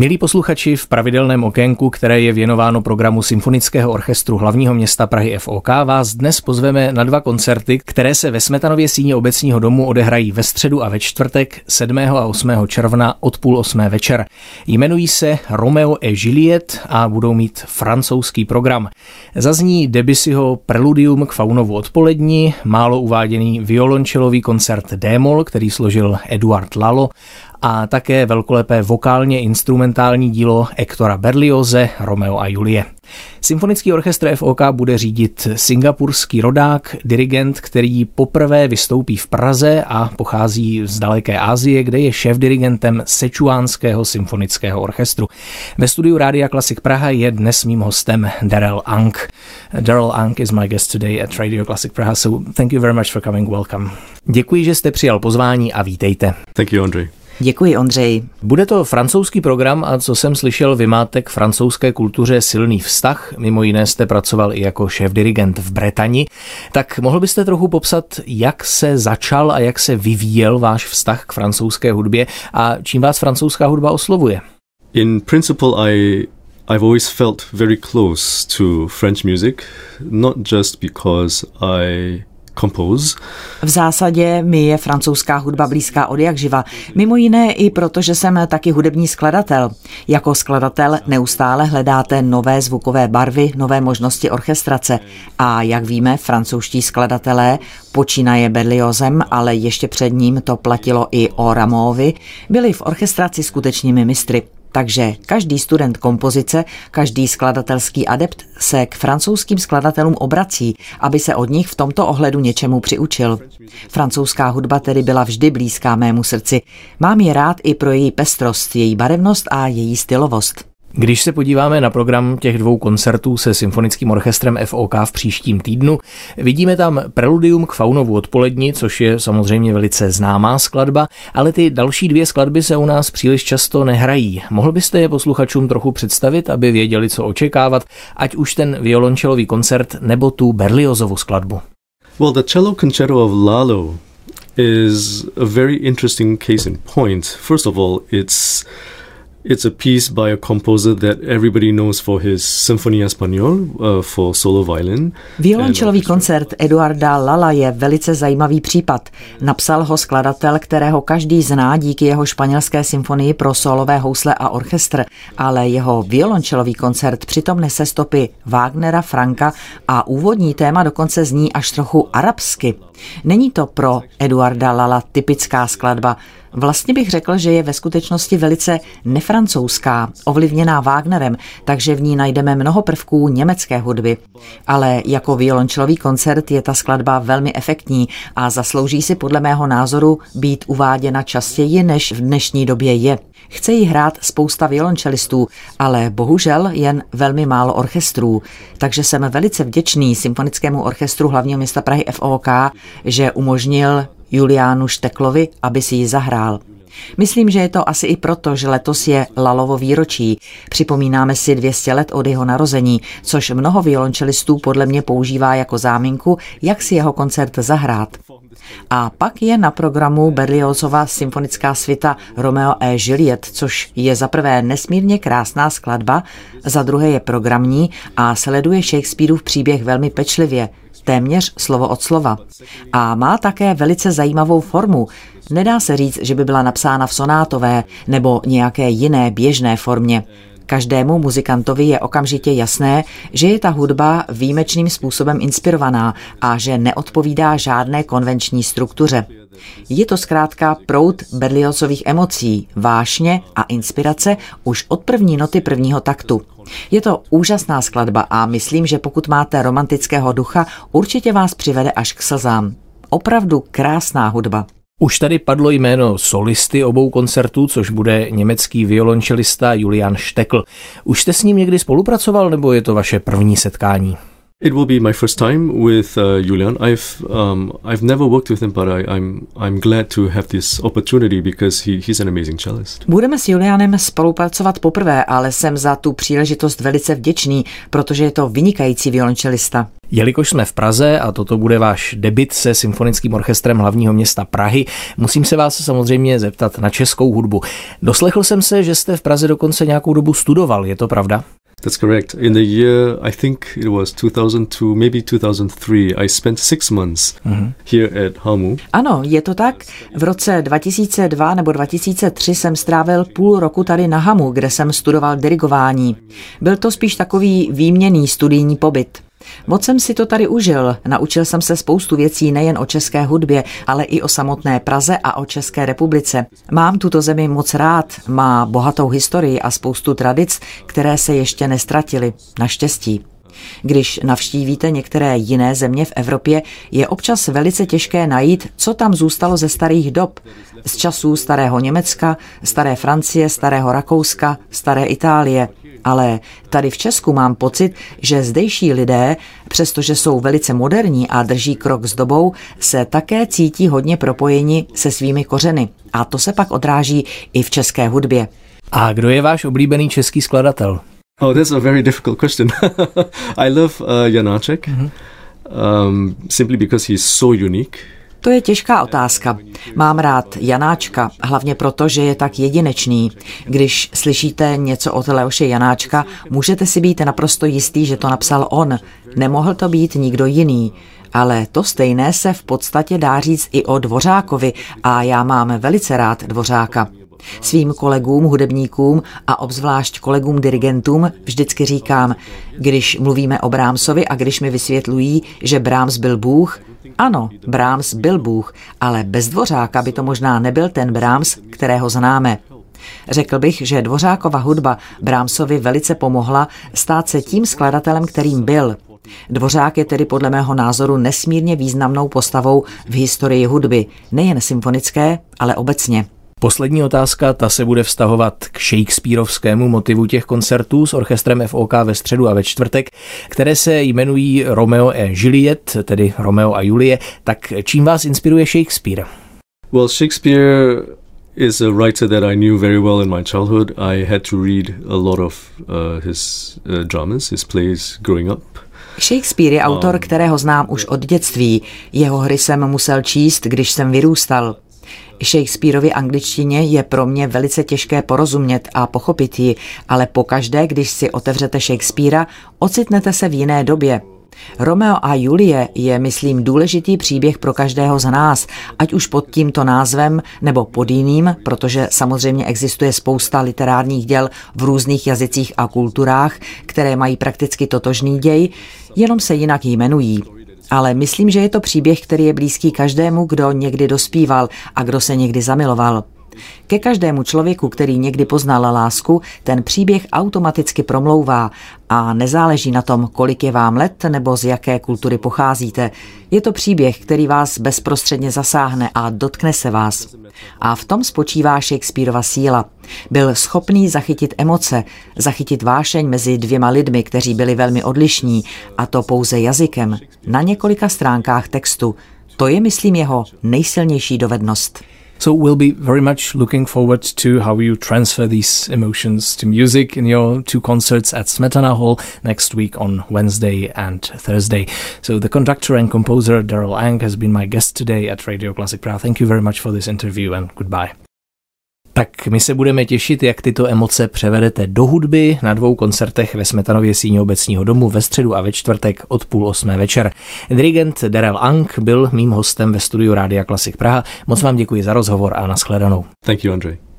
Milí posluchači, v pravidelném okénku, které je věnováno programu Symfonického orchestru hlavního města Prahy FOK, vás dnes pozveme na dva koncerty, které se ve Smetanově síni obecního domu odehrají ve středu a ve čtvrtek 7. a 8. června od půl osmé večer. Jmenují se Romeo et Juliet a budou mít francouzský program. Zazní Debussyho Preludium k Faunovu odpolední, málo uváděný violončelový koncert Démol, který složil Eduard Lalo a také velkolepé vokálně instrumentální dílo Ektora Berlioze Romeo a Julie. Symfonický orchestr FOK bude řídit singapurský rodák, dirigent, který poprvé vystoupí v Praze a pochází z daleké Asie, kde je šéf-dirigentem Sečuánského symfonického orchestru. Ve studiu Rádia Klasik Praha je dnes mým hostem Daryl Ank. Daryl Ank is my guest today at Radio Classic Praha, so thank you very much for coming. Welcome. Děkuji, že jste přijal pozvání a vítejte. Thank you, Andre. Děkuji, Ondřej. Bude to francouzský program a co jsem slyšel, vy máte k francouzské kultuře silný vztah. Mimo jiné jste pracoval i jako šéf-dirigent v Bretani. Tak mohl byste trochu popsat, jak se začal a jak se vyvíjel váš vztah k francouzské hudbě a čím vás francouzská hudba oslovuje? In principle, I I've always felt very close to French music, not just because I compose. V zásadě mi je francouzská hudba blízká od jak živa. Mimo jiné i proto, že jsem taky hudební skladatel. Jako skladatel neustále hledáte nové zvukové barvy, nové možnosti orchestrace. A jak víme, francouzští skladatelé, počínaje Berliozem, ale ještě před ním to platilo i o Ramovi, byli v orchestraci skutečnými mistry. Takže každý student kompozice, každý skladatelský adept se k francouzským skladatelům obrací, aby se od nich v tomto ohledu něčemu přiučil. Francouzská hudba tedy byla vždy blízká mému srdci. Mám je rád i pro její pestrost, její barevnost a její stylovost. Když se podíváme na program těch dvou koncertů se symfonickým orchestrem FOK v příštím týdnu, vidíme tam preludium k Faunovu odpoledni, což je samozřejmě velice známá skladba, ale ty další dvě skladby se u nás příliš často nehrají. Mohl byste je posluchačům trochu představit, aby věděli, co očekávat, ať už ten violončelový koncert nebo tu Berliozovu skladbu? Well, the cello concerto of Lalo is a very interesting case in point. First of all, it's It's a piece by a composer that everybody knows for his Symphonie Espagnole uh, for solo violin. Violončelový koncert Eduarda Lala je velice zajímavý případ. Napsal ho skladatel, kterého každý zná díky jeho španělské symfonii pro solové housle a orchestr, ale jeho violončelový koncert přitom nese stopy Wagnera, Franka a úvodní téma dokonce zní až trochu arabsky. Není to pro Eduarda Lala typická skladba, Vlastně bych řekl, že je ve skutečnosti velice nefrancouzská, ovlivněná Wagnerem, takže v ní najdeme mnoho prvků německé hudby. Ale jako violončelový koncert je ta skladba velmi efektní a zaslouží si podle mého názoru být uváděna častěji, než v dnešní době je. Chce ji hrát spousta violončelistů, ale bohužel jen velmi málo orchestrů, takže jsem velice vděčný Symfonickému orchestru hlavního města Prahy FOK, že umožnil Juliánu Šteklovi, aby si ji zahrál. Myslím, že je to asi i proto, že letos je Lalovo výročí. Připomínáme si 200 let od jeho narození, což mnoho violončelistů podle mě používá jako záminku, jak si jeho koncert zahrát. A pak je na programu Berliozova symfonická svita Romeo et Juliet, což je za prvé nesmírně krásná skladba, za druhé je programní a sleduje Shakespeareův příběh velmi pečlivě, téměř slovo od slova. A má také velice zajímavou formu. Nedá se říct, že by byla napsána v sonátové nebo nějaké jiné běžné formě. Každému muzikantovi je okamžitě jasné, že je ta hudba výjimečným způsobem inspirovaná a že neodpovídá žádné konvenční struktuře. Je to zkrátka proud Berliozových emocí, vášně a inspirace už od první noty prvního taktu. Je to úžasná skladba a myslím, že pokud máte romantického ducha, určitě vás přivede až k slzám. Opravdu krásná hudba. Už tady padlo jméno solisty obou koncertů, což bude německý violončelista Julian Štekl. Už jste s ním někdy spolupracoval, nebo je to vaše první setkání? It will be my first time with uh, Julian. I've um, I've never worked with him, but I, I'm I'm glad to have this opportunity because he, he's an amazing cellist. Budeme s Julianem spolupracovat poprvé, ale jsem za tu příležitost velice vděčný, protože je to vynikající violončelista. Jelikož jsme v Praze a toto bude váš debit se symfonickým orchestrem hlavního města Prahy, musím se vás samozřejmě zeptat na českou hudbu. Doslechl jsem se, že jste v Praze dokonce nějakou dobu studoval, je to pravda? That's correct. In the year, I think it was 2002, maybe 2003, I spent six months mm-hmm. here at Hamu. Ano, je to tak. V roce 2002 nebo 2003 jsem strávil půl roku tady na Hamu, kde jsem studoval dirigování. Byl to spíš takový výměný studijní pobyt. Moc jsem si to tady užil. Naučil jsem se spoustu věcí nejen o české hudbě, ale i o samotné Praze a o České republice. Mám tuto zemi moc rád, má bohatou historii a spoustu tradic, které se ještě nestratily. Naštěstí. Když navštívíte některé jiné země v Evropě, je občas velice těžké najít, co tam zůstalo ze starých dob. Z časů starého Německa, staré Francie, starého Rakouska, staré Itálie – ale tady v Česku mám pocit, že zdejší lidé, přestože jsou velice moderní a drží krok s dobou, se také cítí hodně propojeni se svými kořeny. A to se pak odráží i v české hudbě. A kdo je váš oblíbený český skladatel? Oh, that's a very difficult question. I love uh, Janáček, mm-hmm. um, simply because he's so unique. To je těžká otázka. Mám rád Janáčka, hlavně proto, že je tak jedinečný. Když slyšíte něco od Leoše Janáčka, můžete si být naprosto jistý, že to napsal on. Nemohl to být nikdo jiný. Ale to stejné se v podstatě dá říct i o Dvořákovi a já mám velice rád Dvořáka. Svým kolegům, hudebníkům a obzvlášť kolegům dirigentům vždycky říkám, když mluvíme o Brámsovi a když mi vysvětlují, že Bráms byl Bůh, ano, Brahms byl Bůh, ale bez Dvořáka by to možná nebyl ten Brahms, kterého známe. Řekl bych, že Dvořákova hudba Brahmsovi velice pomohla stát se tím skladatelem, kterým byl. Dvořák je tedy podle mého názoru nesmírně významnou postavou v historii hudby, nejen symfonické, ale obecně. Poslední otázka, ta se bude vztahovat k Shakespeareovskému motivu těch koncertů s orchestrem FOK ve středu a ve čtvrtek, které se jmenují Romeo a Juliet, tedy Romeo a Julie. Tak čím vás inspiruje Shakespeare? Well, Shakespeare is a writer that I knew very well in my childhood. I had to read a lot of uh, his uh, dramas, his plays growing up. Shakespeare je autor, um, kterého znám už od dětství. Jeho hry jsem musel číst, když jsem vyrůstal. Shakespeareovi angličtině je pro mě velice těžké porozumět a pochopit ji, ale pokaždé, když si otevřete Shakespearea, ocitnete se v jiné době. Romeo a Julie je, myslím, důležitý příběh pro každého z nás, ať už pod tímto názvem nebo pod jiným, protože samozřejmě existuje spousta literárních děl v různých jazycích a kulturách, které mají prakticky totožný děj, jenom se jinak jmenují ale myslím, že je to příběh, který je blízký každému, kdo někdy dospíval a kdo se někdy zamiloval. Ke každému člověku, který někdy poznal lásku, ten příběh automaticky promlouvá a nezáleží na tom, kolik je vám let nebo z jaké kultury pocházíte. Je to příběh, který vás bezprostředně zasáhne a dotkne se vás. A v tom spočívá Shakespeareova síla. Byl schopný zachytit emoce, zachytit vášeň mezi dvěma lidmi, kteří byli velmi odlišní, a to pouze jazykem, na několika stránkách textu. To je, myslím, jeho nejsilnější dovednost. So we'll be very much looking forward to how you transfer these emotions to music in your two concerts at Smetana Hall next week on Wednesday and Thursday. So the conductor and composer Daryl Ang has been my guest today at Radio Classic Prague. Thank you very much for this interview and goodbye. Tak my se budeme těšit, jak tyto emoce převedete do hudby na dvou koncertech ve Smetanově síně obecního domu ve středu a ve čtvrtek od půl osmé večer. Dirigent Darel Ang byl mým hostem ve studiu Rádia Klasik Praha. Moc vám děkuji za rozhovor a nashledanou. Thank you, Andrej.